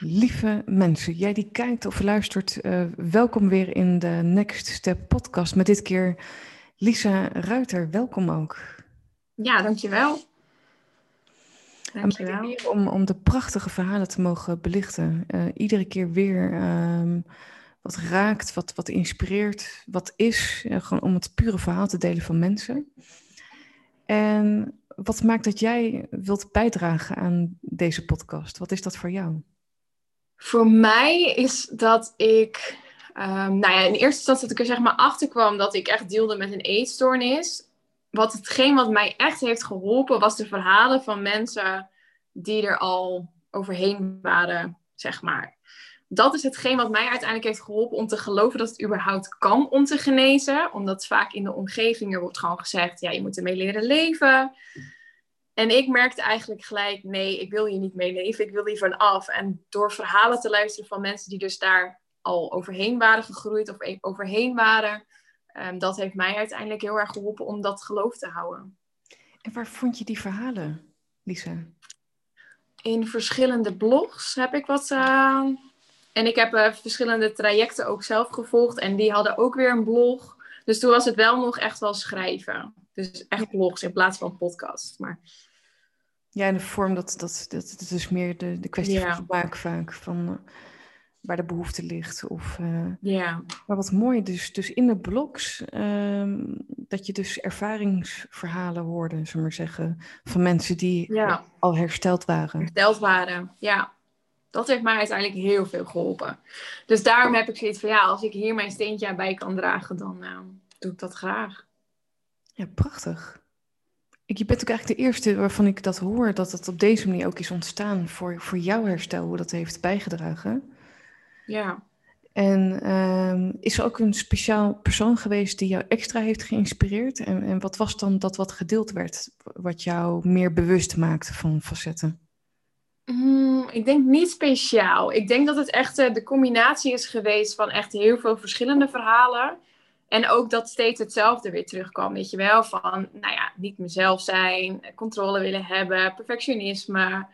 Lieve mensen, jij die kijkt of luistert, uh, welkom weer in de Next Step podcast. Met dit keer Lisa Ruiter, welkom ook. Ja, dankjewel. Dankjewel. Om, om de prachtige verhalen te mogen belichten. Uh, iedere keer weer um, wat raakt, wat, wat inspireert, wat is. Uh, gewoon om het pure verhaal te delen van mensen. En wat maakt dat jij wilt bijdragen aan deze podcast? Wat is dat voor jou? Voor mij is dat ik, um, nou ja, in eerste instantie dat ik er zeg maar achter kwam dat ik echt deelde met een eetstoornis. Wat hetgeen wat mij echt heeft geholpen, was de verhalen van mensen die er al overheen waren, zeg maar. Dat is hetgeen wat mij uiteindelijk heeft geholpen om te geloven dat het überhaupt kan om te genezen. Omdat vaak in de omgeving er wordt gewoon gezegd, ja, je moet ermee leren leven. En ik merkte eigenlijk gelijk, nee, ik wil hier niet mee leven, ik wil hier van af. En door verhalen te luisteren van mensen die dus daar al overheen waren gegroeid of e- overheen waren, um, dat heeft mij uiteindelijk heel erg geholpen om dat geloof te houden. En waar vond je die verhalen, Lisa? In verschillende blogs heb ik wat. Uh, en ik heb uh, verschillende trajecten ook zelf gevolgd en die hadden ook weer een blog. Dus toen was het wel nog echt wel schrijven. Dus echt blogs in plaats van podcast. Maar ja, in de vorm dat, dat, dat, dat is meer de, de kwestie van gemaak vaak, van uh, waar de behoefte ligt. Of, uh, ja. Maar wat mooi, dus, dus in de blogs, uh, dat je dus ervaringsverhalen hoorde, zullen we maar zeggen, van mensen die ja. al hersteld waren. Hersteld waren, ja. Dat heeft mij uiteindelijk heel veel geholpen. Dus daarom heb ik zoiets van, ja, als ik hier mijn steentje bij kan dragen, dan uh, doe ik dat graag. Ja, prachtig. Ik, je bent ook eigenlijk de eerste waarvan ik dat hoor, dat het op deze manier ook is ontstaan voor, voor jouw herstel, hoe dat heeft bijgedragen. Ja. En um, is er ook een speciaal persoon geweest die jou extra heeft geïnspireerd? En, en wat was dan dat wat gedeeld werd, wat jou meer bewust maakte van facetten? Mm, ik denk niet speciaal. Ik denk dat het echt uh, de combinatie is geweest van echt heel veel verschillende verhalen. En ook dat steeds hetzelfde weer terugkwam, weet je wel. Van, nou ja, niet mezelf zijn, controle willen hebben, perfectionisme,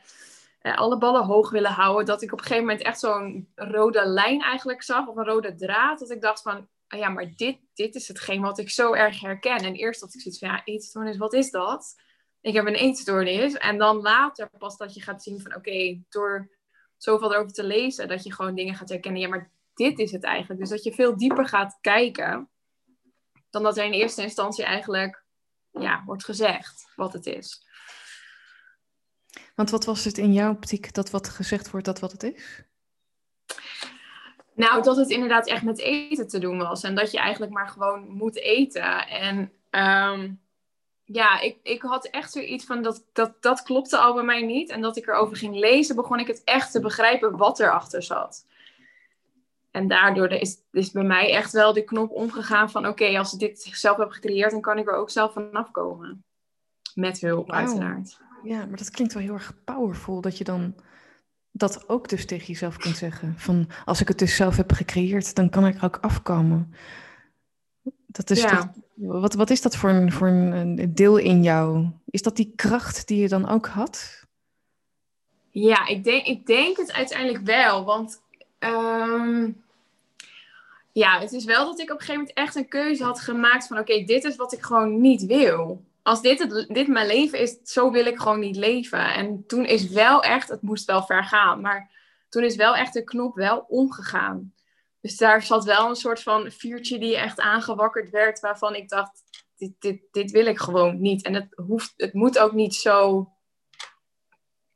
eh, alle ballen hoog willen houden. Dat ik op een gegeven moment echt zo'n rode lijn eigenlijk zag, of een rode draad. Dat ik dacht van, ah ja, maar dit, dit is hetgeen wat ik zo erg herken. En eerst dat ik zoiets van, ja, eetstoornis, wat is dat? Ik heb een eetstoornis. En dan later pas dat je gaat zien van, oké, door zoveel erover te lezen, dat je gewoon dingen gaat herkennen. Ja, maar dit is het eigenlijk. Dus dat je veel dieper gaat kijken dan dat er in eerste instantie eigenlijk ja, wordt gezegd wat het is. Want wat was het in jouw optiek dat wat gezegd wordt dat wat het is? Nou, dat het inderdaad echt met eten te doen was. En dat je eigenlijk maar gewoon moet eten. En um, ja, ik, ik had echt zoiets van dat, dat dat klopte al bij mij niet. En dat ik erover ging lezen, begon ik het echt te begrijpen wat erachter zat. En daardoor is, is bij mij echt wel de knop omgegaan van... oké, als ik dit zelf heb gecreëerd... dan kan ik er ook zelf vanaf komen. Met hulp, uiteraard. Ja, maar dat klinkt wel heel erg powerful... dat je dan dat ook dus tegen jezelf kunt zeggen. Van, als ik het dus zelf heb gecreëerd... dan kan ik er ook afkomen. Dat is toch, wat, wat is dat voor, een, voor een deel in jou? Is dat die kracht die je dan ook had? Ja, ik denk, ik denk het uiteindelijk wel. Want... Um ja, het is wel dat ik op een gegeven moment echt een keuze had gemaakt van oké, dit is wat ik gewoon niet wil. Als dit, dit mijn leven is, zo wil ik gewoon niet leven. En toen is wel echt, het moest wel ver gaan, maar toen is wel echt de knop wel omgegaan. Dus daar zat wel een soort van vuurtje die echt aangewakkerd werd, waarvan ik dacht, dit, dit, dit wil ik gewoon niet. En het, hoeft, het moet ook niet zo,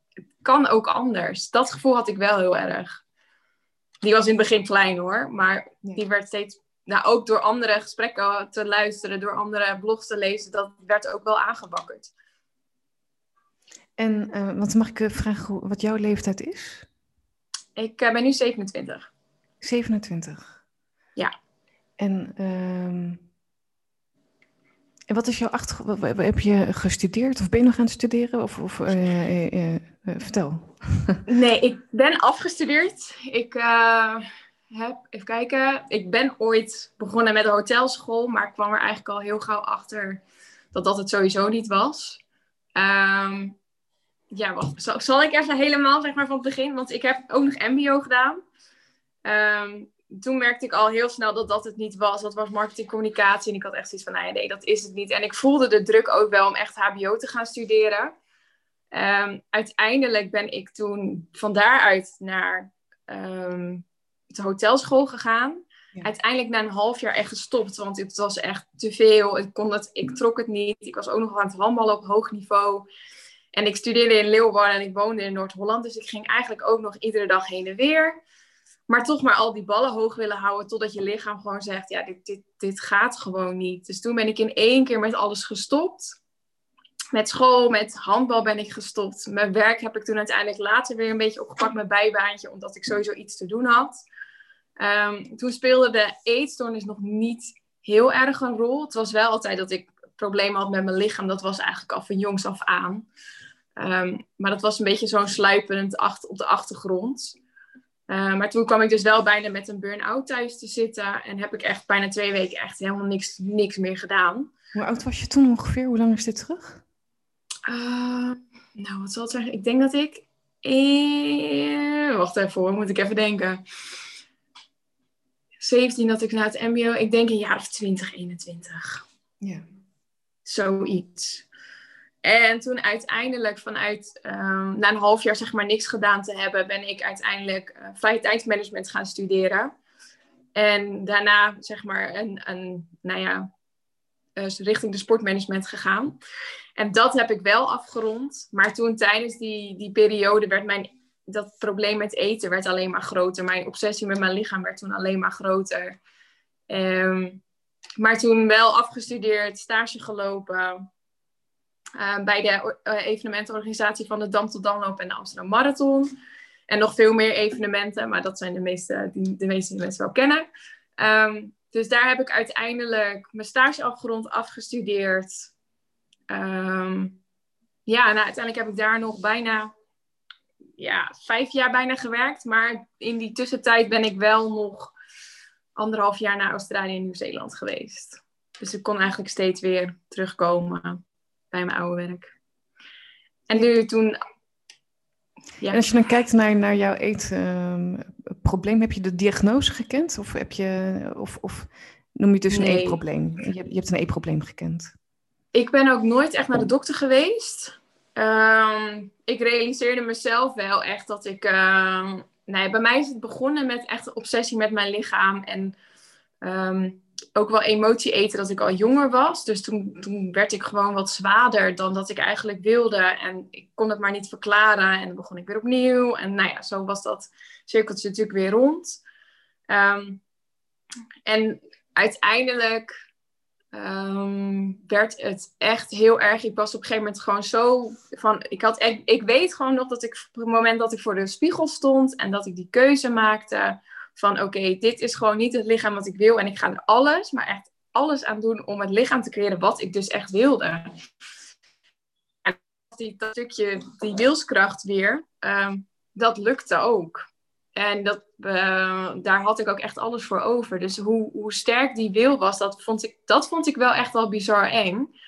het kan ook anders. Dat gevoel had ik wel heel erg. Die was in het begin klein hoor, maar die werd steeds, nou ook door andere gesprekken te luisteren, door andere blogs te lezen, dat werd ook wel aangebakkerd. En uh, wat mag ik eh, vragen wat jouw leeftijd is? Ik uh, ben nu 27. 27? Ja. En, uh, en wat is jouw achtergrond? Heb je gestudeerd of ben je nog aan het studeren? Of, of vertel. nee, ik ben afgestudeerd. Ik heb, even kijken, ik ben ooit begonnen met een hotelschool, maar ik kwam er eigenlijk al heel gauw achter dat dat het sowieso niet was. Um, ja, wat, zal, zal ik even helemaal zeg maar van het begin? Want ik heb ook nog MBO gedaan. Ehm, toen merkte ik al heel snel dat dat het niet was. Dat was marketingcommunicatie. En ik had echt zoiets van, nee, nee, dat is het niet. En ik voelde de druk ook wel om echt HBO te gaan studeren. Um, uiteindelijk ben ik toen van daaruit naar um, de hotelschool gegaan. Uiteindelijk na een half jaar echt gestopt, want het was echt te veel. Ik, kon het, ik trok het niet. Ik was ook nog aan het handballen op hoog niveau. En ik studeerde in Leeuwarden en ik woonde in Noord-Holland. Dus ik ging eigenlijk ook nog iedere dag heen en weer. Maar toch maar al die ballen hoog willen houden totdat je lichaam gewoon zegt, ja, dit, dit, dit gaat gewoon niet. Dus toen ben ik in één keer met alles gestopt. Met school, met handbal ben ik gestopt. Mijn werk heb ik toen uiteindelijk later weer een beetje opgepakt, mijn bijbaantje, omdat ik sowieso iets te doen had. Um, toen speelde de eetstoornis nog niet heel erg een rol. Het was wel altijd dat ik problemen had met mijn lichaam. Dat was eigenlijk al van jongs af aan. Um, maar dat was een beetje zo'n sluipend op de achtergrond. Uh, maar toen kwam ik dus wel bijna met een burn-out thuis te zitten. En heb ik echt bijna twee weken echt helemaal niks, niks meer gedaan. Hoe oud was je toen ongeveer? Hoe lang is dit terug? Uh, nou, wat zal het zeggen? Ik denk dat ik... Eh, wacht even hoor, moet ik even denken. 17 dat ik naar het mbo, ik denk een jaar of 20, 21. Ja. Zoiets. En toen uiteindelijk vanuit, um, na een half jaar zeg maar niks gedaan te hebben, ben ik uiteindelijk uh, vrije tijdsmanagement gaan studeren. En daarna zeg maar een, een nou ja, uh, richting de sportmanagement gegaan. En dat heb ik wel afgerond. Maar toen tijdens die, die periode werd mijn dat probleem met eten werd alleen maar groter. Mijn obsessie met mijn lichaam werd toen alleen maar groter. Um, maar toen wel afgestudeerd, stage gelopen. Uh, bij de uh, evenementenorganisatie van de Dam tot Damloop en de Amsterdam Marathon. En nog veel meer evenementen, maar dat zijn de meeste die de meeste mensen wel kennen. Um, dus daar heb ik uiteindelijk mijn stage afgerond, afgestudeerd. Um, ja, nou, uiteindelijk heb ik daar nog bijna ja, vijf jaar bijna gewerkt. Maar in die tussentijd ben ik wel nog anderhalf jaar naar Australië en Nieuw-Zeeland geweest. Dus ik kon eigenlijk steeds weer terugkomen bij mijn oude werk. En nu toen. Ja. En als je dan kijkt naar, naar jouw eetprobleem, uh, heb je de diagnose gekend? Of, heb je, of, of noem je het dus een eetprobleem? Je, je hebt een eetprobleem gekend. Ik ben ook nooit echt naar de dokter geweest. Um, ik realiseerde mezelf wel echt dat ik. Uh, nee, bij mij is het begonnen met echt een obsessie met mijn lichaam. En um, ook wel emotie eten dat ik al jonger was. Dus toen, toen werd ik gewoon wat zwaarder dan dat ik eigenlijk wilde. En ik kon het maar niet verklaren. En dan begon ik weer opnieuw. En nou ja, zo was dat cirkeltje natuurlijk weer rond. Um, en uiteindelijk um, werd het echt heel erg. Ik was op een gegeven moment gewoon zo van. Ik, had, ik, ik weet gewoon nog dat ik op het moment dat ik voor de spiegel stond en dat ik die keuze maakte van oké, dit is gewoon niet het lichaam wat ik wil en ik ga er alles, maar echt alles aan doen om het lichaam te creëren wat ik dus echt wilde. En die, dat stukje, die wilskracht weer, um, dat lukte ook. En dat, uh, daar had ik ook echt alles voor over. Dus hoe, hoe sterk die wil was, dat vond, ik, dat vond ik wel echt wel bizar eng.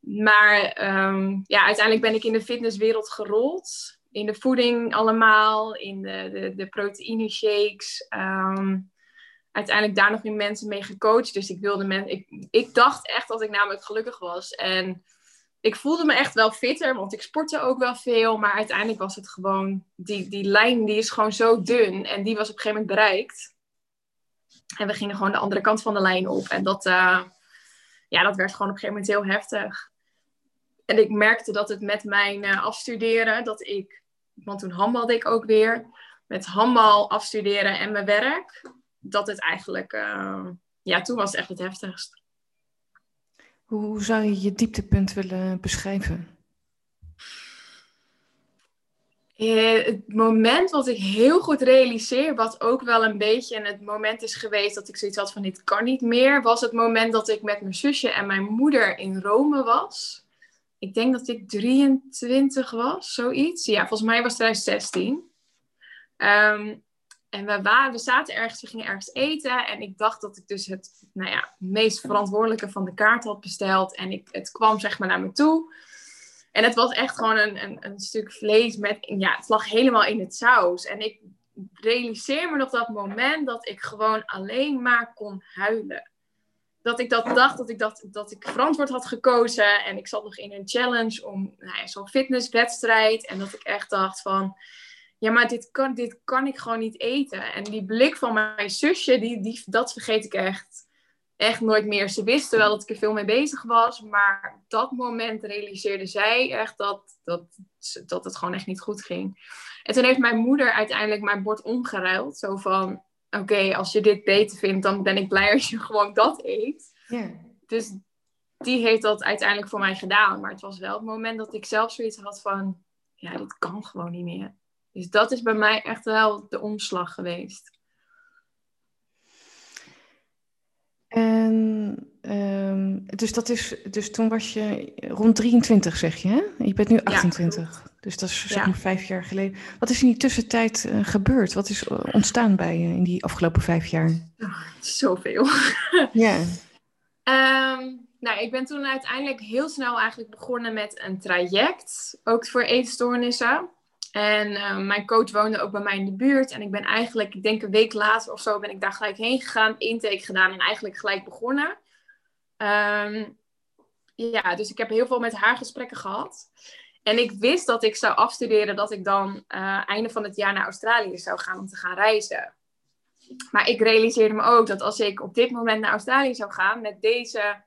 Maar um, ja, uiteindelijk ben ik in de fitnesswereld gerold. In de voeding allemaal, in de, de, de proteïne shakes. Um, uiteindelijk daar nog weer mensen mee gecoacht. Dus ik wilde men, ik, ik dacht echt dat ik namelijk gelukkig was. En ik voelde me echt wel fitter, want ik sportte ook wel veel. Maar uiteindelijk was het gewoon, die, die lijn die is gewoon zo dun. En die was op een gegeven moment bereikt. En we gingen gewoon de andere kant van de lijn op. En dat, uh, ja, dat werd gewoon op een gegeven moment heel heftig. En ik merkte dat het met mijn uh, afstuderen, dat ik, want toen handbalde ik ook weer. Met handbal, afstuderen en mijn werk. Dat het eigenlijk, uh, ja, toen was het echt het heftigst. Hoe zou je je dieptepunt willen beschrijven? Eh, het moment wat ik heel goed realiseer, wat ook wel een beetje het moment is geweest dat ik zoiets had van dit kan niet meer, was het moment dat ik met mijn zusje en mijn moeder in Rome was. Ik denk dat ik 23 was, zoiets. Ja, volgens mij was het 2016. Um, en we, waren, we zaten ergens, we gingen ergens eten. En ik dacht dat ik dus het nou ja, meest verantwoordelijke van de kaart had besteld. En ik, het kwam zeg maar naar me toe. En het was echt gewoon een, een, een stuk vlees met, ja, het lag helemaal in het saus. En ik realiseer me nog dat moment dat ik gewoon alleen maar kon huilen. Dat ik dat dacht, dat ik, dacht, dat ik verantwoord had gekozen. En ik zat nog in een challenge om nou ja, zo'n fitnesswedstrijd. En dat ik echt dacht van, ja, maar dit kan, dit kan ik gewoon niet eten. En die blik van mijn zusje, die, die, dat vergeet ik echt, echt nooit meer. Ze wisten wel dat ik er veel mee bezig was, maar dat moment realiseerde zij echt dat, dat, dat het gewoon echt niet goed ging. En toen heeft mijn moeder uiteindelijk mijn bord omgeruild. Zo van, oké, als je dit beter vindt, dan ben ik blij als je gewoon dat eet. Dus die heeft dat uiteindelijk voor mij gedaan. Maar het was wel het moment dat ik zelf zoiets had van, ja, dit kan gewoon niet meer. Dus dat is bij mij echt wel de omslag geweest. En ehm, dus dat is, dus toen was je rond 23, zeg je, hè? Je bent nu 28. Dus dat is zeg maar vijf jaar geleden. Wat is in die tussentijd uh, gebeurd? Wat is eh, ontstaan bij je in die afgelopen vijf jaar? Oh, zoveel. ja. Um, nou, ik ben toen uiteindelijk heel snel eigenlijk begonnen met een traject, ook voor eetstoornissen. En uh, mijn coach woonde ook bij mij in de buurt. En ik ben eigenlijk, ik denk een week later of zo, ben ik daar gelijk heen gegaan, intake gedaan en eigenlijk gelijk begonnen. Um, ja, dus ik heb heel veel met haar gesprekken gehad. En ik wist dat ik zou afstuderen, dat ik dan uh, einde van het jaar naar Australië zou gaan om te gaan reizen. Maar ik realiseerde me ook dat als ik op dit moment naar Australië zou gaan met deze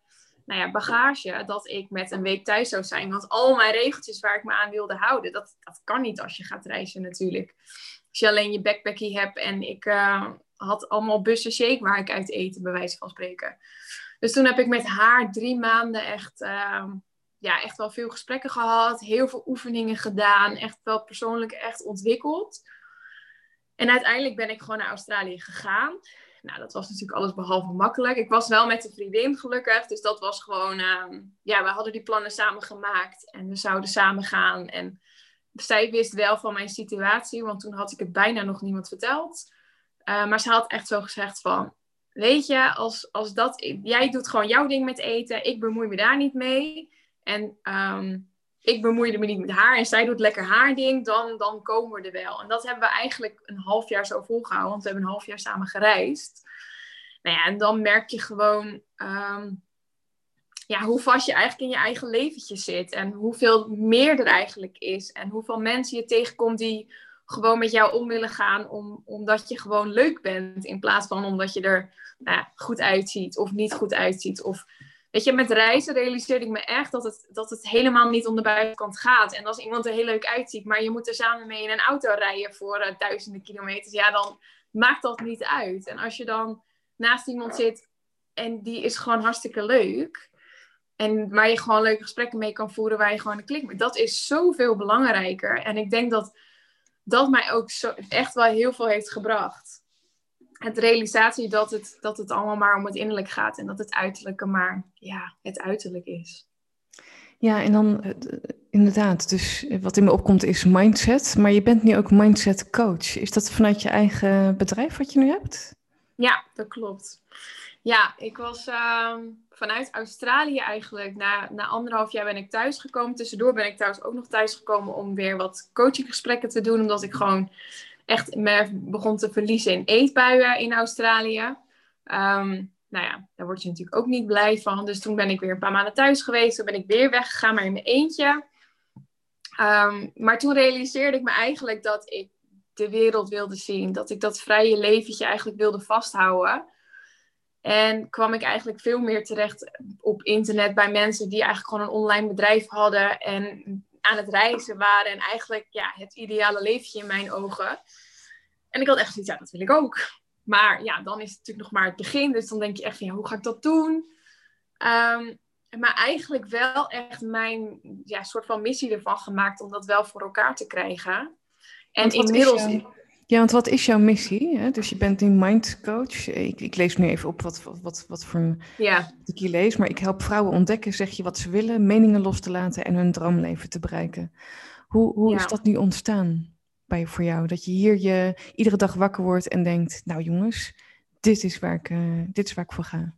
nou ja, bagage, dat ik met een week thuis zou zijn. Want al mijn regeltjes waar ik me aan wilde houden, dat, dat kan niet als je gaat reizen natuurlijk. Als je alleen je backpackie hebt en ik uh, had allemaal bussen shake waar ik uit eten, bij wijze van spreken. Dus toen heb ik met haar drie maanden echt, uh, ja, echt wel veel gesprekken gehad, heel veel oefeningen gedaan, echt wel persoonlijk echt ontwikkeld. En uiteindelijk ben ik gewoon naar Australië gegaan. Nou, dat was natuurlijk alles behalve makkelijk. Ik was wel met een vriendin gelukkig. Dus dat was gewoon, uh, ja, we hadden die plannen samen gemaakt. En we zouden samen gaan. En zij wist wel van mijn situatie, want toen had ik het bijna nog niemand verteld. Uh, maar ze had echt zo gezegd van, weet je, als, als dat, jij doet gewoon jouw ding met eten. Ik bemoei me daar niet mee. En um, ik bemoeide me niet met haar en zij doet lekker haar ding, dan, dan komen we er wel. En dat hebben we eigenlijk een half jaar zo volgehouden, want we hebben een half jaar samen gereisd. Nou ja, en dan merk je gewoon ehm, ja, hoe vast je eigenlijk in je eigen leventje zit. En hoeveel meer er eigenlijk is. En hoeveel mensen je tegenkomt die gewoon met jou om willen gaan, om, omdat je gewoon leuk bent. In plaats van omdat je er nou ja, goed uitziet of niet goed uitziet. Of Weet je, met reizen realiseerde ik me echt dat het, dat het helemaal niet om de buitenkant gaat. En als iemand er heel leuk uitziet, maar je moet er samen mee in een auto rijden voor uh, duizenden kilometers, ja, dan maakt dat niet uit. En als je dan naast iemand zit en die is gewoon hartstikke leuk. En waar je gewoon leuke gesprekken mee kan voeren, waar je gewoon een klik mee. Dat is zoveel belangrijker. En ik denk dat dat mij ook zo, echt wel heel veel heeft gebracht het realisatie dat het, dat het allemaal maar om het innerlijk gaat en dat het uiterlijke maar ja, het uiterlijk is. Ja, en dan eh, inderdaad, dus wat in me opkomt is mindset, maar je bent nu ook mindset coach. Is dat vanuit je eigen bedrijf wat je nu hebt? Ja, dat klopt. Ja, ik was uh, vanuit Australië eigenlijk. Na, na anderhalf jaar ben ik thuisgekomen. Tussendoor ben ik trouwens ook nog thuisgekomen om weer wat coachinggesprekken te doen. Omdat ik gewoon echt begon te verliezen in eetbuien in Australië. Um, nou ja, daar word je natuurlijk ook niet blij van. Dus toen ben ik weer een paar maanden thuis geweest. Toen ben ik weer weggegaan, maar in mijn eentje. Um, maar toen realiseerde ik me eigenlijk dat ik de wereld wilde zien. Dat ik dat vrije leventje eigenlijk wilde vasthouden. En kwam ik eigenlijk veel meer terecht op internet bij mensen die eigenlijk gewoon een online bedrijf hadden. En aan het reizen waren. En eigenlijk ja, het ideale leventje in mijn ogen. En ik had echt zoiets, ja, dat wil ik ook. Maar ja, dan is het natuurlijk nog maar het begin. Dus dan denk je echt van, ja, hoe ga ik dat doen? Um, maar eigenlijk wel echt mijn ja, soort van missie ervan gemaakt om dat wel voor elkaar te krijgen. En inmiddels... Ja, want wat is jouw missie? Hè? Dus je bent een mindcoach. Ik, ik lees nu even op wat, wat, wat, voor ja. ik hier lees. Maar ik help vrouwen ontdekken, zeg je, wat ze willen, meningen los te laten en hun droomleven te bereiken. Hoe, hoe is dat nu ontstaan bij, voor jou? Dat je hier je iedere dag wakker wordt en denkt, nou jongens, dit is waar ik, uh, dit is waar ik voor ga.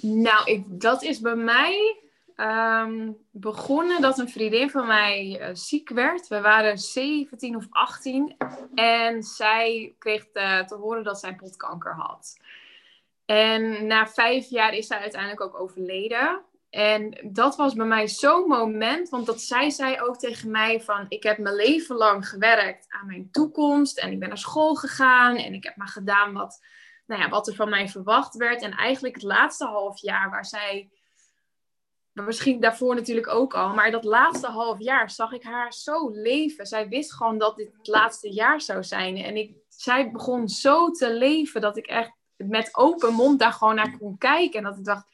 Nou, ik, dat is bij mij ehm, begonnen dat een vriendin van mij uh, ziek werd. We waren 17 of 18 en zij kreeg te, te horen dat zij potkanker had. En na vijf jaar is zij uiteindelijk ook overleden. En dat was bij mij zo'n moment, want dat zij zei ook tegen mij van, ik heb mijn leven lang gewerkt aan mijn toekomst en ik ben naar school gegaan en ik heb maar gedaan wat, nou ja, wat er van mij verwacht werd. En eigenlijk het laatste half jaar waar zij, misschien daarvoor natuurlijk ook al, maar dat laatste half jaar zag ik haar zo leven. Zij wist gewoon dat dit het laatste jaar zou zijn. En ik, zij begon zo te leven dat ik echt met open mond daar gewoon naar kon kijken. En dat ik dacht,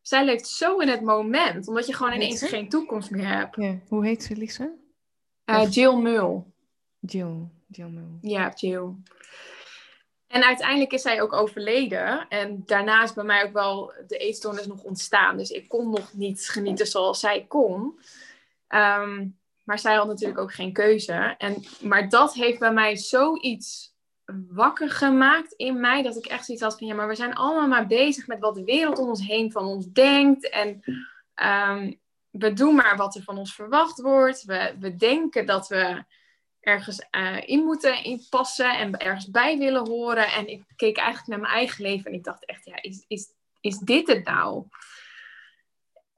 zij leeft zo in het moment, omdat je gewoon ineens geen toekomst meer hebt. Ja. Hoe heet ze, Lisa? Uh, Jill Mul. Jill, Jill Mul. Ja, Jill. En uiteindelijk is zij ook overleden. En daarna is bij mij ook wel de eetstoornis nog ontstaan. Dus ik kon nog niet genieten zoals zij kon. Ehm, maar zij had natuurlijk ook geen keuze. En, maar dat heeft bij mij zoiets wakker gemaakt in mij. Dat ik echt zoiets had van ja, maar we zijn allemaal maar bezig met wat de wereld om ons heen van ons denkt. En um, we doen maar wat er van ons verwacht wordt. We, we denken dat we ergens uh, in moeten inpassen en ergens bij willen horen. En ik keek eigenlijk naar mijn eigen leven en ik dacht echt, ja, is, is, is dit het nou?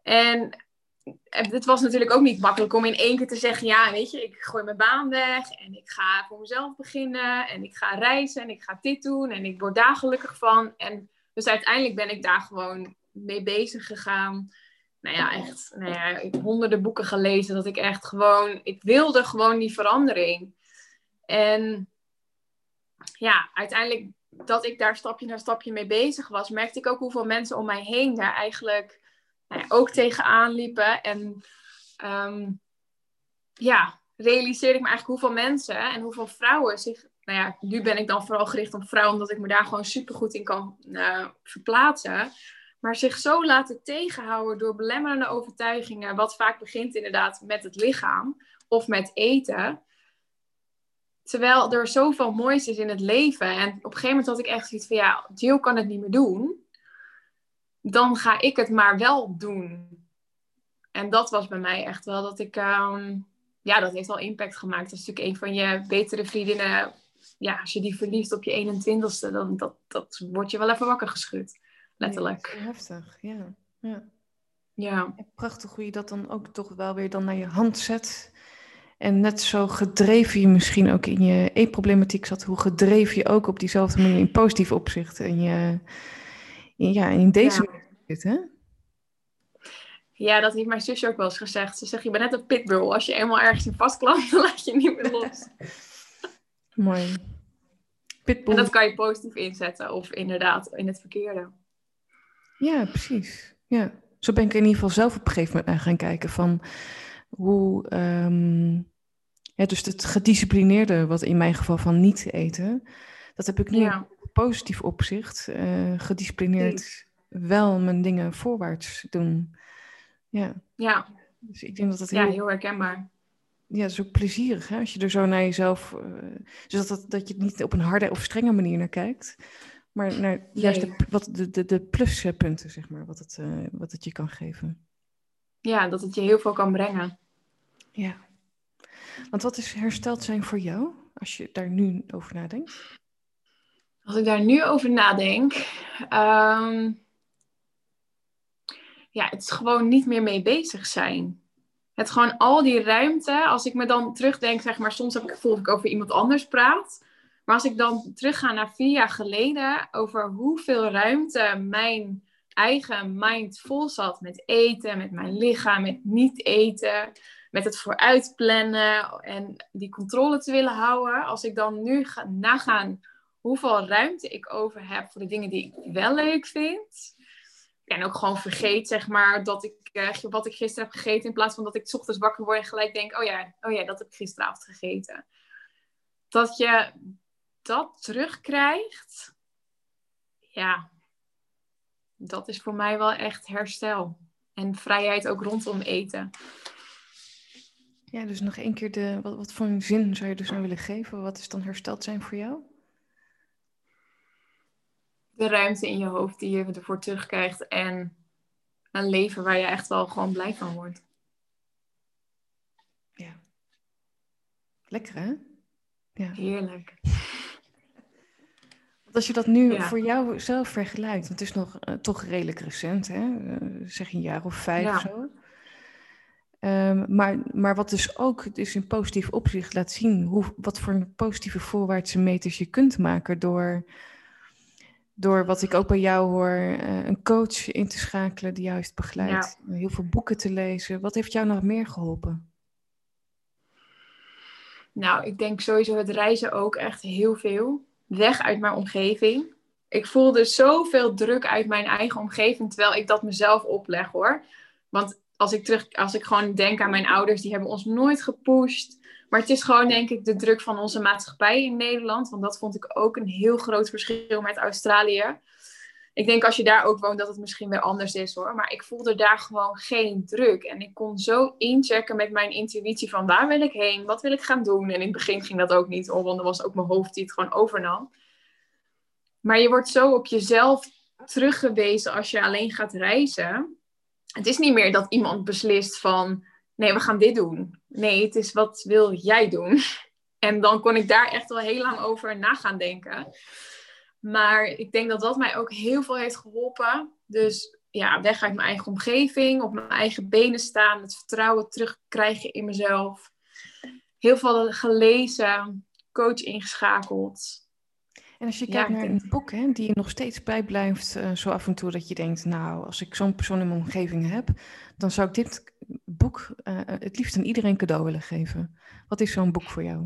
En het was natuurlijk ook niet makkelijk om in één keer te zeggen: ja, weet je, ik gooi mijn baan weg en ik ga voor mezelf beginnen en ik ga reizen en ik ga dit doen en ik word daar gelukkig van. En dus uiteindelijk ben ik daar gewoon mee bezig gegaan. Nou ja, echt, nou ja, ik heb honderden boeken gelezen dat ik echt gewoon, ik wilde gewoon die verandering. En ja, uiteindelijk dat ik daar stapje na stapje mee bezig was, merkte ik ook hoeveel mensen om mij heen daar eigenlijk nou ook tegenaan liepen. En um, ja, realiseerde ik me eigenlijk hoeveel mensen en hoeveel vrouwen zich. Nou ja, nu ben ik dan vooral gericht op vrouwen, omdat ik me daar gewoon super goed in kan uh, verplaatsen. Maar zich zo laten tegenhouden door belemmerende overtuigingen, wat vaak begint inderdaad met het lichaam of met eten. Terwijl er zoveel moois is in het leven. En op een gegeven moment had ik echt zoiets van, ja, Jill kan het niet meer doen dan ga ik het maar wel doen. En dat was bij mij echt wel dat ik, ehm, ja, dat heeft wel impact gemaakt. Dat is natuurlijk een van je betere vriendinnen. Ja, als je die verliest op je 21ste, dan dat, dat wordt je wel even wakker geschud. Letterlijk. Heftig, ja. ja. Ja. prachtig hoe je dat dan ook toch wel weer dan naar je hand zet. En net zo gedreven je misschien ook in je e-problematiek zat, hoe gedreven je ook op diezelfde manier in positief opzicht en je ja, in deze ja. zitten. Ja, dat heeft mijn zusje ook wel eens gezegd. Ze zegt, je bent net een pitbull. Als je eenmaal ergens in vastklampt, dan laat je niet meer los. Mooi. Pitbull. En dat kan je positief inzetten of inderdaad in het verkeerde. Ja, precies. Ja. Zo ben ik in ieder geval zelf op een gegeven moment naar gaan kijken van hoe... Um, ja, dus het gedisciplineerde, wat in mijn geval van niet eten, dat heb ik nu ja positief opzicht, uh, gedisciplineerd wel mijn dingen voorwaarts doen. Ja. Ja. Dus ik denk dat dat heel... Ja, heel herkenbaar. Ja, dat is ook plezierig, hè? Als je er zo naar jezelf... Uh, dus dat, dat je het niet op een harde of strenge manier naar kijkt. Maar naar juist de, wat, de, de, de pluspunten, zeg maar, wat het, uh, wat het je kan geven. Ja, dat het je heel veel kan brengen. Ja. Want wat is hersteld zijn voor jou, als je daar nu over nadenkt? Als ik daar nu over nadenk, um, ja, het is gewoon niet meer mee bezig zijn. Het gewoon al die ruimte, als ik me dan terugdenk, zeg maar, soms heb ik het gevoel dat ik over iemand anders praat. Maar als ik dan terugga naar vier jaar geleden, over hoeveel ruimte mijn eigen mind vol zat met eten, met mijn lichaam, met niet eten, met het vooruitplannen en die controle te willen houden. Als ik dan nu ga nagaan hoeveel ruimte ik over heb voor de dingen die ik wel leuk vind. En ook gewoon vergeet, zeg maar, dat ik, uh, wat ik gisteren heb gegeten. In plaats van dat ik s ochtends wakker word en gelijk denk: oh ja, oh ja, dat heb ik gisteravond gegeten. Dat je dat terugkrijgt, ja, dat is voor mij wel echt herstel. En vrijheid ook rondom eten. Ja, dus nog één keer de, wat, wat voor een zin zou je dus nou willen geven? Wat is dan hersteld zijn voor jou? de ruimte in je hoofd die je ervoor terugkrijgt. En een leven waar je echt wel gewoon blij van wordt. Ja. Lekker hè? Ja. Heerlijk. Als je dat nu voor jou zelf vergelijkt, want het is nog uh, toch redelijk recent, hè? Uh, zeg een jaar of vijf ja. of zo. Um, maar, maar wat dus ook dus in positief opzicht laat zien hoe, wat voor positieve voorwaartse meters je kunt maken door, door wat ik ook bij jou hoor, uh, een coach in te schakelen die jou heeft begeleid, ja. heel veel boeken te lezen. Wat heeft jou nog meer geholpen? Nou, ik denk sowieso het reizen ook echt heel veel. Weg uit mijn omgeving. Ik voelde zoveel druk uit mijn eigen omgeving, terwijl ik dat mezelf opleg hoor. Want als ik, terug, als ik gewoon denk aan mijn ouders, die hebben ons nooit gepusht. Maar het is gewoon, denk ik, de druk van onze maatschappij in Nederland. Want dat vond ik ook een heel groot verschil met Australië. Ik denk als je daar ook woont, dat het misschien weer anders is hoor. Maar ik voelde daar gewoon geen druk. En ik kon zo inchecken met mijn intuïtie van waar wil ik heen? Wat wil ik gaan doen? En in het begin ging dat ook niet om, want er was ook mijn hoofd die het gewoon overnam. Maar je wordt zo op jezelf teruggewezen als je alleen gaat reizen het is niet meer dat iemand beslist van, nee, we gaan dit doen. Nee, het is wat wil jij doen? En dan kon ik daar echt wel heel lang over na gaan denken. Maar ik denk dat dat mij ook heel veel heeft geholpen. Dus ja, weg uit mijn eigen omgeving, op mijn eigen benen staan, het vertrouwen terugkrijgen in mezelf. Heel veel gelezen, coach ingeschakeld. En als je kijkt naar een boek hè, die je nog steeds bijblijft, uh, zo af en toe dat je denkt, nou, als ik zo'n persoon in mijn omgeving heb, dan zou ik dit boek uh, het liefst aan iedereen cadeau willen geven. Wat is zo'n boek voor jou?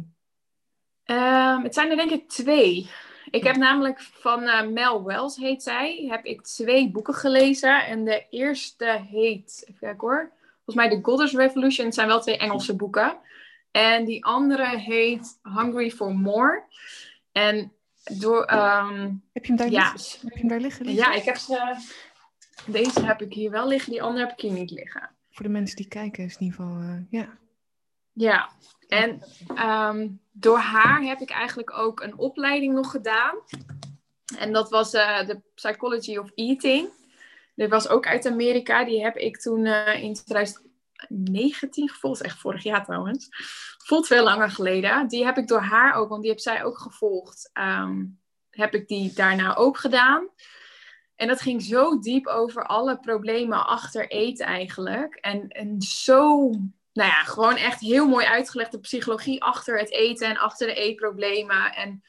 Um, het zijn er denk ik twee. Ik heb namelijk van uh, Mel Wells, heet zij, heb ik twee boeken gelezen. En de eerste heet, even kijken hoor, volgens mij The Goddess Revolution. Het zijn wel twee Engelse boeken. En die andere heet Hungry for More. En door, ehm, heb, je hem daar ja. liggen? heb je hem daar liggen? Ja, ik heb ze. Deze heb ik hier wel liggen, die andere heb ik hier niet liggen. Voor de mensen die kijken is in ieder geval, uh, ja. Ja, en um, door haar heb ik eigenlijk ook een opleiding nog gedaan. En dat was uh, de Psychology of Eating. Dit was ook uit Amerika. Die heb ik toen uh, in 2019 gevolgd. Echt vorig jaar trouwens voelt veel langer geleden. Die heb ik door haar ook, want die heb zij ook gevolgd. Um, heb ik die daarna ook gedaan. En dat ging zo diep over alle problemen achter eten eigenlijk. En, en zo, nou ja, gewoon echt heel mooi uitgelegd de psychologie achter het eten en achter de eetproblemen. En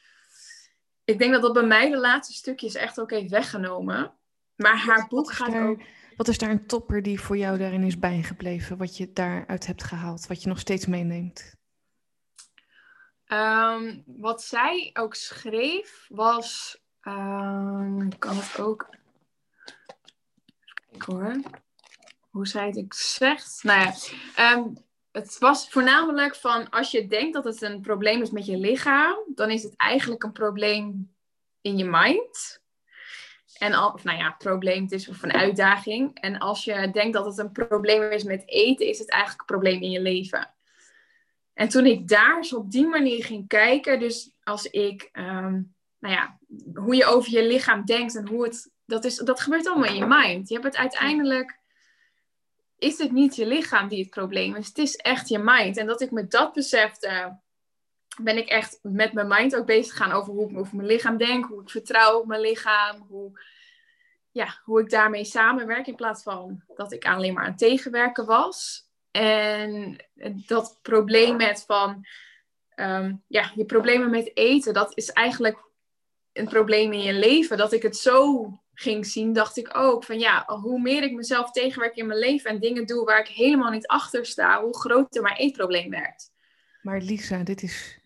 ik denk dat dat bij mij de laatste stukjes echt ook heeft weggenomen. Maar haar boek gaat ook... Wat is daar een topper die voor jou daarin is bijgebleven? Wat je daaruit hebt gehaald, wat je nog steeds meeneemt? Um, wat zij ook schreef was. Um, ik kan het ook. Kijk hoor. Hoe zij het ik zegt. Nou ja. Um, het was voornamelijk van als je denkt dat het een probleem is met je lichaam, dan is het eigenlijk een probleem in je mind. En al, of nou ja, probleem, is of een uitdaging. En als je denkt dat het een probleem is met eten, is het eigenlijk een probleem in je leven. En toen ik daar zo op die manier ging kijken, dus als ik, um, nou ja, hoe je over je lichaam denkt en hoe het, dat, is, dat gebeurt allemaal in je mind. Je hebt het uiteindelijk, is het niet je lichaam die het probleem is, het is echt je mind. En dat ik me dat besefte, ben ik echt met mijn mind ook bezig gaan over hoe ik over mijn lichaam denk, hoe ik vertrouw op mijn lichaam, hoe, ja, hoe ik daarmee samenwerk in plaats van dat ik alleen maar aan tegenwerken was. En dat probleem met van, ehm, ja, je problemen met eten, dat is eigenlijk een probleem in je leven. Dat ik het zo ging zien, dacht ik ook van ja, hoe meer ik mezelf tegenwerk in mijn leven en dingen doe waar ik helemaal niet achter sta, hoe groter mijn eetprobleem werd. Maar Lisa, dit is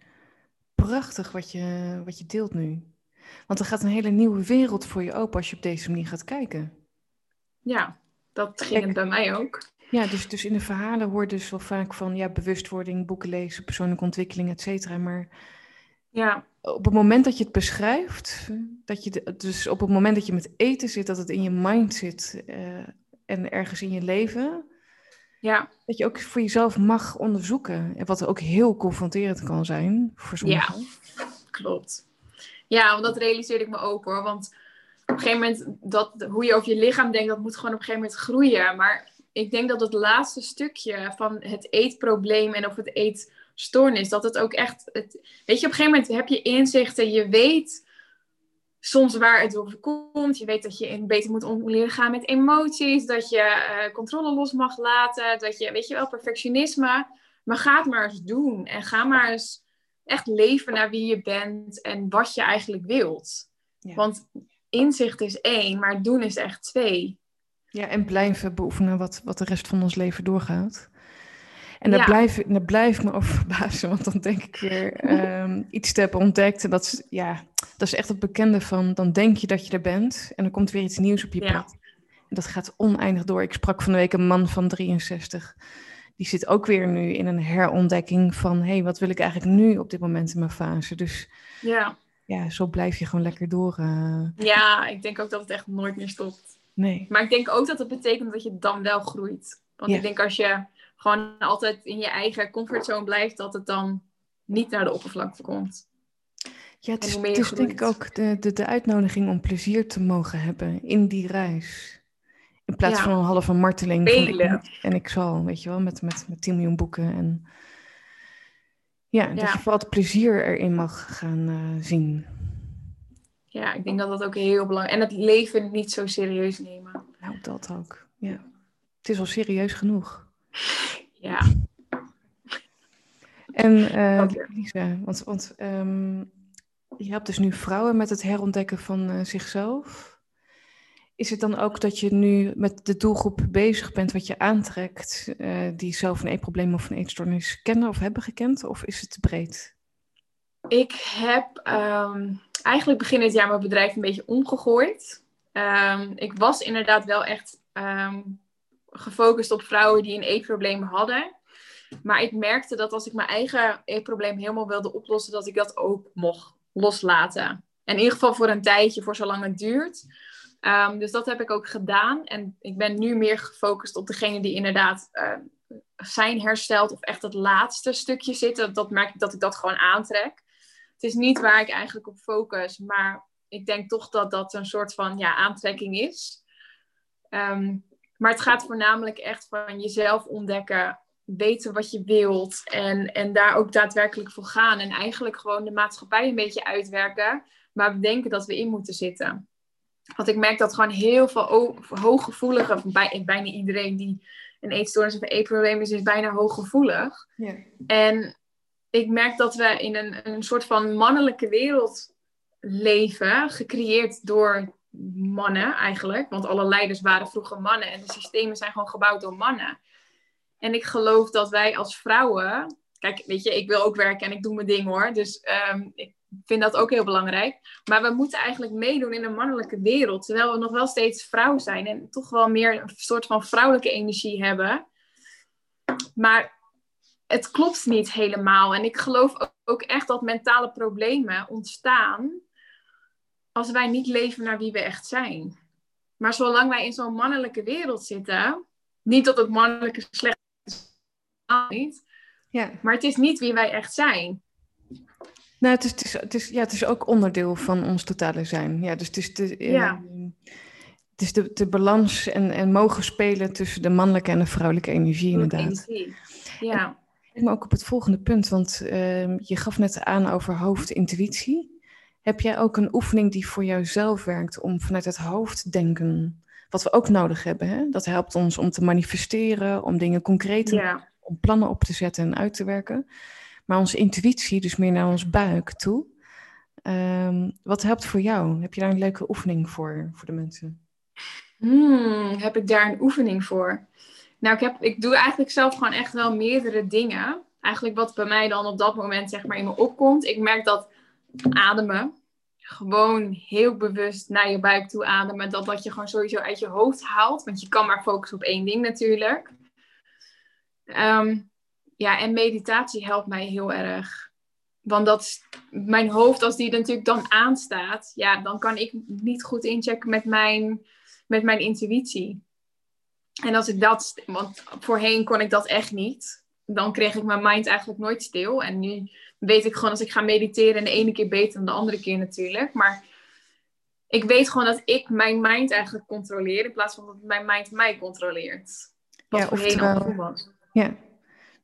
prachtig wat je, wat je deelt nu. Want er gaat een hele nieuwe wereld voor je open als je op deze manier gaat kijken. Ja, dat ging het bij mij ook. Ja, dus, dus in de verhalen hoor dus wel vaak van ja, bewustwording, boeken lezen, persoonlijke ontwikkeling, et cetera. Maar ja. Op het moment dat je het beschrijft, dat je dus op het moment dat je met eten zit, dat het in je mind zit uh, en ergens in je leven, ja. dat je ook voor jezelf mag onderzoeken. En wat ook heel confronterend kan zijn voor sommigen. Ja, klopt. Ja, want dat realiseerde ik me ook hoor. Want een gegeven moment, dat, hoe je over je lichaam denkt, dat moet gewoon op een gegeven moment groeien. Maar ik denk dat het laatste stukje van het eetprobleem en of het eetstoornis, dat het ook echt, het, weet je, op een gegeven moment heb je inzichten, je weet soms waar het over komt. Je weet dat je beter moet om leren gaan met emoties, dat je uh, controle los mag laten, dat je, weet je wel, perfectionisme. Maar ga het maar eens doen en ga maar eens echt leven naar wie je bent en wat je eigenlijk wilt. Want inzicht is één, maar doen is echt twee. Ja, en blijven beoefenen wat, wat de rest van ons leven doorgaat. En daar, blijf, daar blijf ik me over verbazen, want dan denk ik weer um, iets te hebben ontdekt. En dat is, ja, dat is echt het bekende van, dan denk je dat je er bent en dan komt weer iets nieuws op je pad. En dat gaat oneindig door. Ik sprak van de week een man van 63. Die zit ook weer nu in een herontdekking van, hé, hey, wat wil ik eigenlijk nu op dit moment in mijn fase? Dus ja, ja zo blijf je gewoon lekker door. Uh... Ja, ik denk ook dat het echt nooit meer stopt. Nee. Maar ik denk ook dat het betekent dat je dan wel groeit. Want ik denk als je gewoon altijd in je eigen comfortzone blijft, dat het dan niet naar de oppervlakte komt. Ja, het is, het is denk ik ook de, de, de uitnodiging om plezier te mogen hebben in die reis. In plaats van een halve marteling van en ik zal, weet je wel, met, met, met 10 miljoen boeken. En ja, dat je vooral het plezier erin mag gaan uh, zien. Ja, ik denk dat dat ook heel belangrijk is. En het leven niet zo serieus nemen. Nou, dat ook, ja. Het is al serieus genoeg. Ja. En uh, Lisa, want, want um, je helpt dus nu vrouwen met het herontdekken van uh, zichzelf. Is het dan ook dat je nu met de doelgroep bezig bent wat je aantrekt, uh, die zelf een eetprobleem of een eetstoornis kennen of hebben gekend, of is het te breed? Ik heb um, eigenlijk begin dit jaar mijn bedrijf een beetje omgegooid. Um, ik was inderdaad wel echt um, gefocust op vrouwen die een eetprobleem hadden. Maar ik merkte dat als ik mijn eigen eetprobleem helemaal wilde oplossen, dat ik dat ook mocht loslaten. En in ieder geval voor een tijdje, voor zolang het duurt. Um, dus dat heb ik ook gedaan. En ik ben nu meer gefocust op degene die inderdaad uh, zijn hersteld of echt het laatste stukje zitten. Dat merk ik dat ik dat gewoon aantrek. Het is niet waar ik eigenlijk op focus, maar ik denk toch dat dat een soort van ja, aantrekking is. Um, maar het gaat voornamelijk echt van jezelf ontdekken, weten wat je wilt en, en daar ook daadwerkelijk voor gaan. En eigenlijk gewoon de maatschappij een beetje uitwerken waar we denken dat we in moeten zitten. Want ik merk dat gewoon heel veel hooggevoelige, bij, bijna iedereen die een eetstoornis of een eetprobleem is, is bijna hooggevoelig. Ja. En ik merk dat we in een, een soort van mannelijke wereld leven, gecreëerd door mannen eigenlijk. Want alle leiders waren vroeger mannen en de systemen zijn gewoon gebouwd door mannen. En ik geloof dat wij als vrouwen. Kijk, weet je, ik wil ook werken en ik doe mijn ding hoor. Dus um, ik vind dat ook heel belangrijk. Maar we moeten eigenlijk meedoen in een mannelijke wereld. Terwijl we nog wel steeds vrouw zijn en toch wel meer een soort van vrouwelijke energie hebben. Maar het klopt niet helemaal. En ik geloof ook echt dat mentale problemen ontstaan als wij niet leven naar wie we echt zijn. Maar zolang wij in zo'n mannelijke wereld zitten, niet dat het mannelijke slecht is, niet, ja. maar het is niet wie wij echt zijn. Nou, het is, het is, het is, ja, het is ook onderdeel van ons totale zijn. Ja, dus het is de, ja. uh, het is de, de balans en, en mogen spelen tussen de mannelijke en de vrouwelijke energie, inderdaad. Energie. Ja. En, maar ook op het volgende punt, want uh, je gaf net aan over hoofdintuïtie. Heb jij ook een oefening die voor jouzelf werkt om vanuit het hoofd denken? Wat we ook nodig hebben. Hè? Dat helpt ons om te manifesteren, om dingen concreet ja. om plannen op te zetten en uit te werken. Maar onze intuïtie, dus meer naar ons buik toe. Um, wat helpt voor jou? Heb je daar een leuke oefening voor, voor de mensen? Hmm, heb ik daar een oefening voor? Nou, ik, heb, ik doe eigenlijk zelf gewoon echt wel meerdere dingen. Eigenlijk wat bij mij dan op dat moment zeg maar in me opkomt. Ik merk dat ademen. Gewoon heel bewust naar je buik toe ademen. Dat dat je gewoon sowieso uit je hoofd haalt. Want je kan maar focussen op één ding natuurlijk. Ehm, ja, en meditatie helpt mij heel erg. Want dat mijn hoofd, als die natuurlijk dan aanstaat, ja, dan kan ik niet goed inchecken met mijn, met mijn intuïtie. En als ik dat, want voorheen kon ik dat echt niet. Dan kreeg ik mijn mind eigenlijk nooit stil. En nu weet ik gewoon als ik ga mediteren en de ene keer beter dan de andere keer natuurlijk. Maar ik weet gewoon dat ik mijn mind eigenlijk controleer in plaats van dat mijn mind mij controleert. Wat Ja, voorheen al goed was. Ja,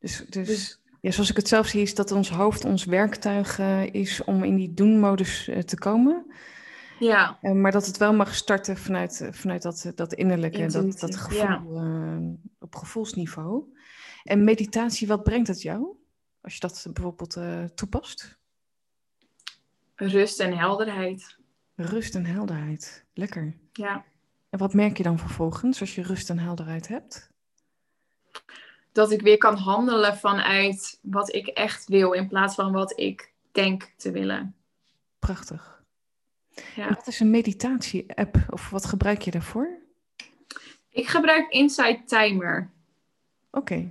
dus, dus, Dus- ja, zoals ik het zelf zie, is dat ons hoofd ons werktuig eh, is om in die doen-modus eh, te komen. Ja, Eh, maar dat het wel mag starten vanuit, vanuit dat, dat innerlijke, dat, dat Intuïtie, gevoel ja. op gevoelsniveau. En meditatie, wat brengt het jou? Als je dat bijvoorbeeld eh, toepast? rust en helderheid. Rust en helderheid. Lekker. Ja. En wat merk je dan vervolgens als je rust en helderheid hebt? Dat ik weer kan handelen vanuit wat ik echt wil in plaats van wat ik denk te willen. Prachtig. En Ja. wat is een meditatie-app of wat gebruik je daarvoor? Ik gebruik Insight Timer. Oké,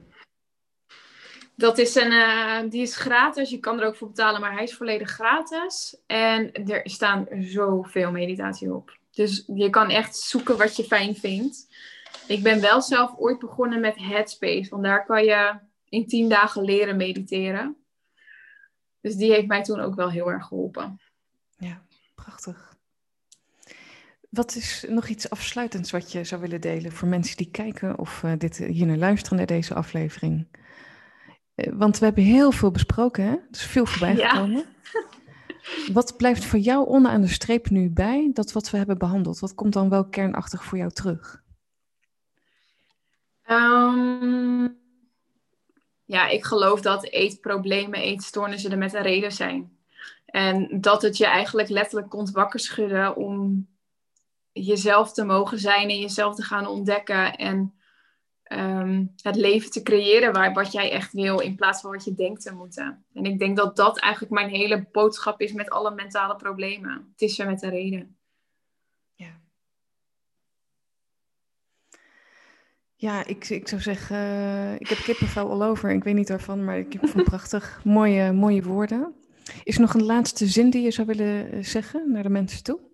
Dat is een, eh, die is gratis. Je kan er ook voor betalen, maar hij is volledig gratis. En er staan zoveel meditatie op. Dus je kan echt zoeken wat je fijn vindt. Ik ben wel zelf ooit begonnen met Headspace. Want daar kan je in tien dagen leren mediteren. Dus die heeft mij toen ook wel heel erg geholpen. ja, prachtig. Wat is nog iets afsluitends wat je zou willen delen voor mensen die kijken of eh, dit hier naar luisteren naar deze aflevering? Eh, want we hebben heel veel besproken, hè? Er is veel voorbij Ja. gekomen. Wat blijft voor jou onderaan de streep nu bij dat wat we hebben behandeld? Wat komt dan wel kernachtig voor jou terug? Ehm, ja, ik geloof dat eetproblemen, eetstoornissen er met een reden zijn. En dat het je eigenlijk letterlijk komt wakker schudden om jezelf te mogen zijn en jezelf te gaan ontdekken en ehm, het leven te creëren waar, wat jij echt wil in plaats van wat je denkt te moeten. En ik denk dat dat eigenlijk mijn hele boodschap is met alle mentale problemen. Het is er met een reden. Ja. Ja, ik, ik zou zeggen, eh, ik heb kippenvel al over. Ik weet niet waarvan, maar ik vond prachtig. Mooie, mooie woorden. Is er nog een laatste zin die je zou willen eh, zeggen naar de mensen toe?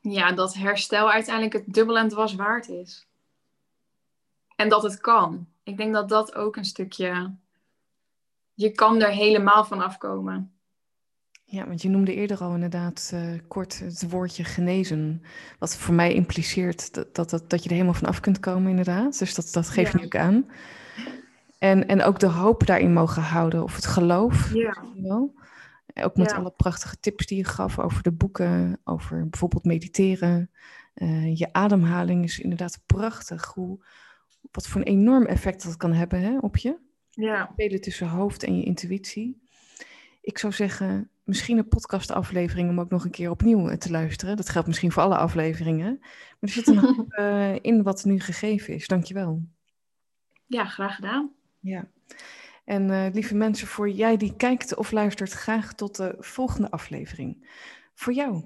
ja, dat herstel uiteindelijk het dubbel en dwars waard is. En dat het kan. Ik denk dat dat ook een stukje. Je kan er helemaal van afkomen. Ja, want je noemde eerder al inderdaad eh, kort het woordje genezen. Wat voor mij impliceert dat, dat, dat, dat je er helemaal van af kunt komen, inderdaad. Dus dat, dat geef je Ja. ook aan. En, en ook de hoop daarin mogen houden, of het geloof. Ja. wel. Ook met Ja. alle prachtige tips die je gaf over de boeken, over bijvoorbeeld mediteren. Eh, je ademhaling is inderdaad prachtig. Hoe, wat voor een enorm effect dat kan hebben hè, op je. Ja. Spelen tussen hoofd en je intuïtie. Ik zou zeggen, misschien een podcastaflevering om ook nog een keer opnieuw eh, te luisteren. Dat geldt misschien voor alle afleveringen. Maar er zit een hoop in wat nu gegeven is. Dankjewel. ja, graag gedaan. Ja. En eh, lieve mensen, voor jij die kijkt of luistert, graag tot de volgende aflevering. Voor jou.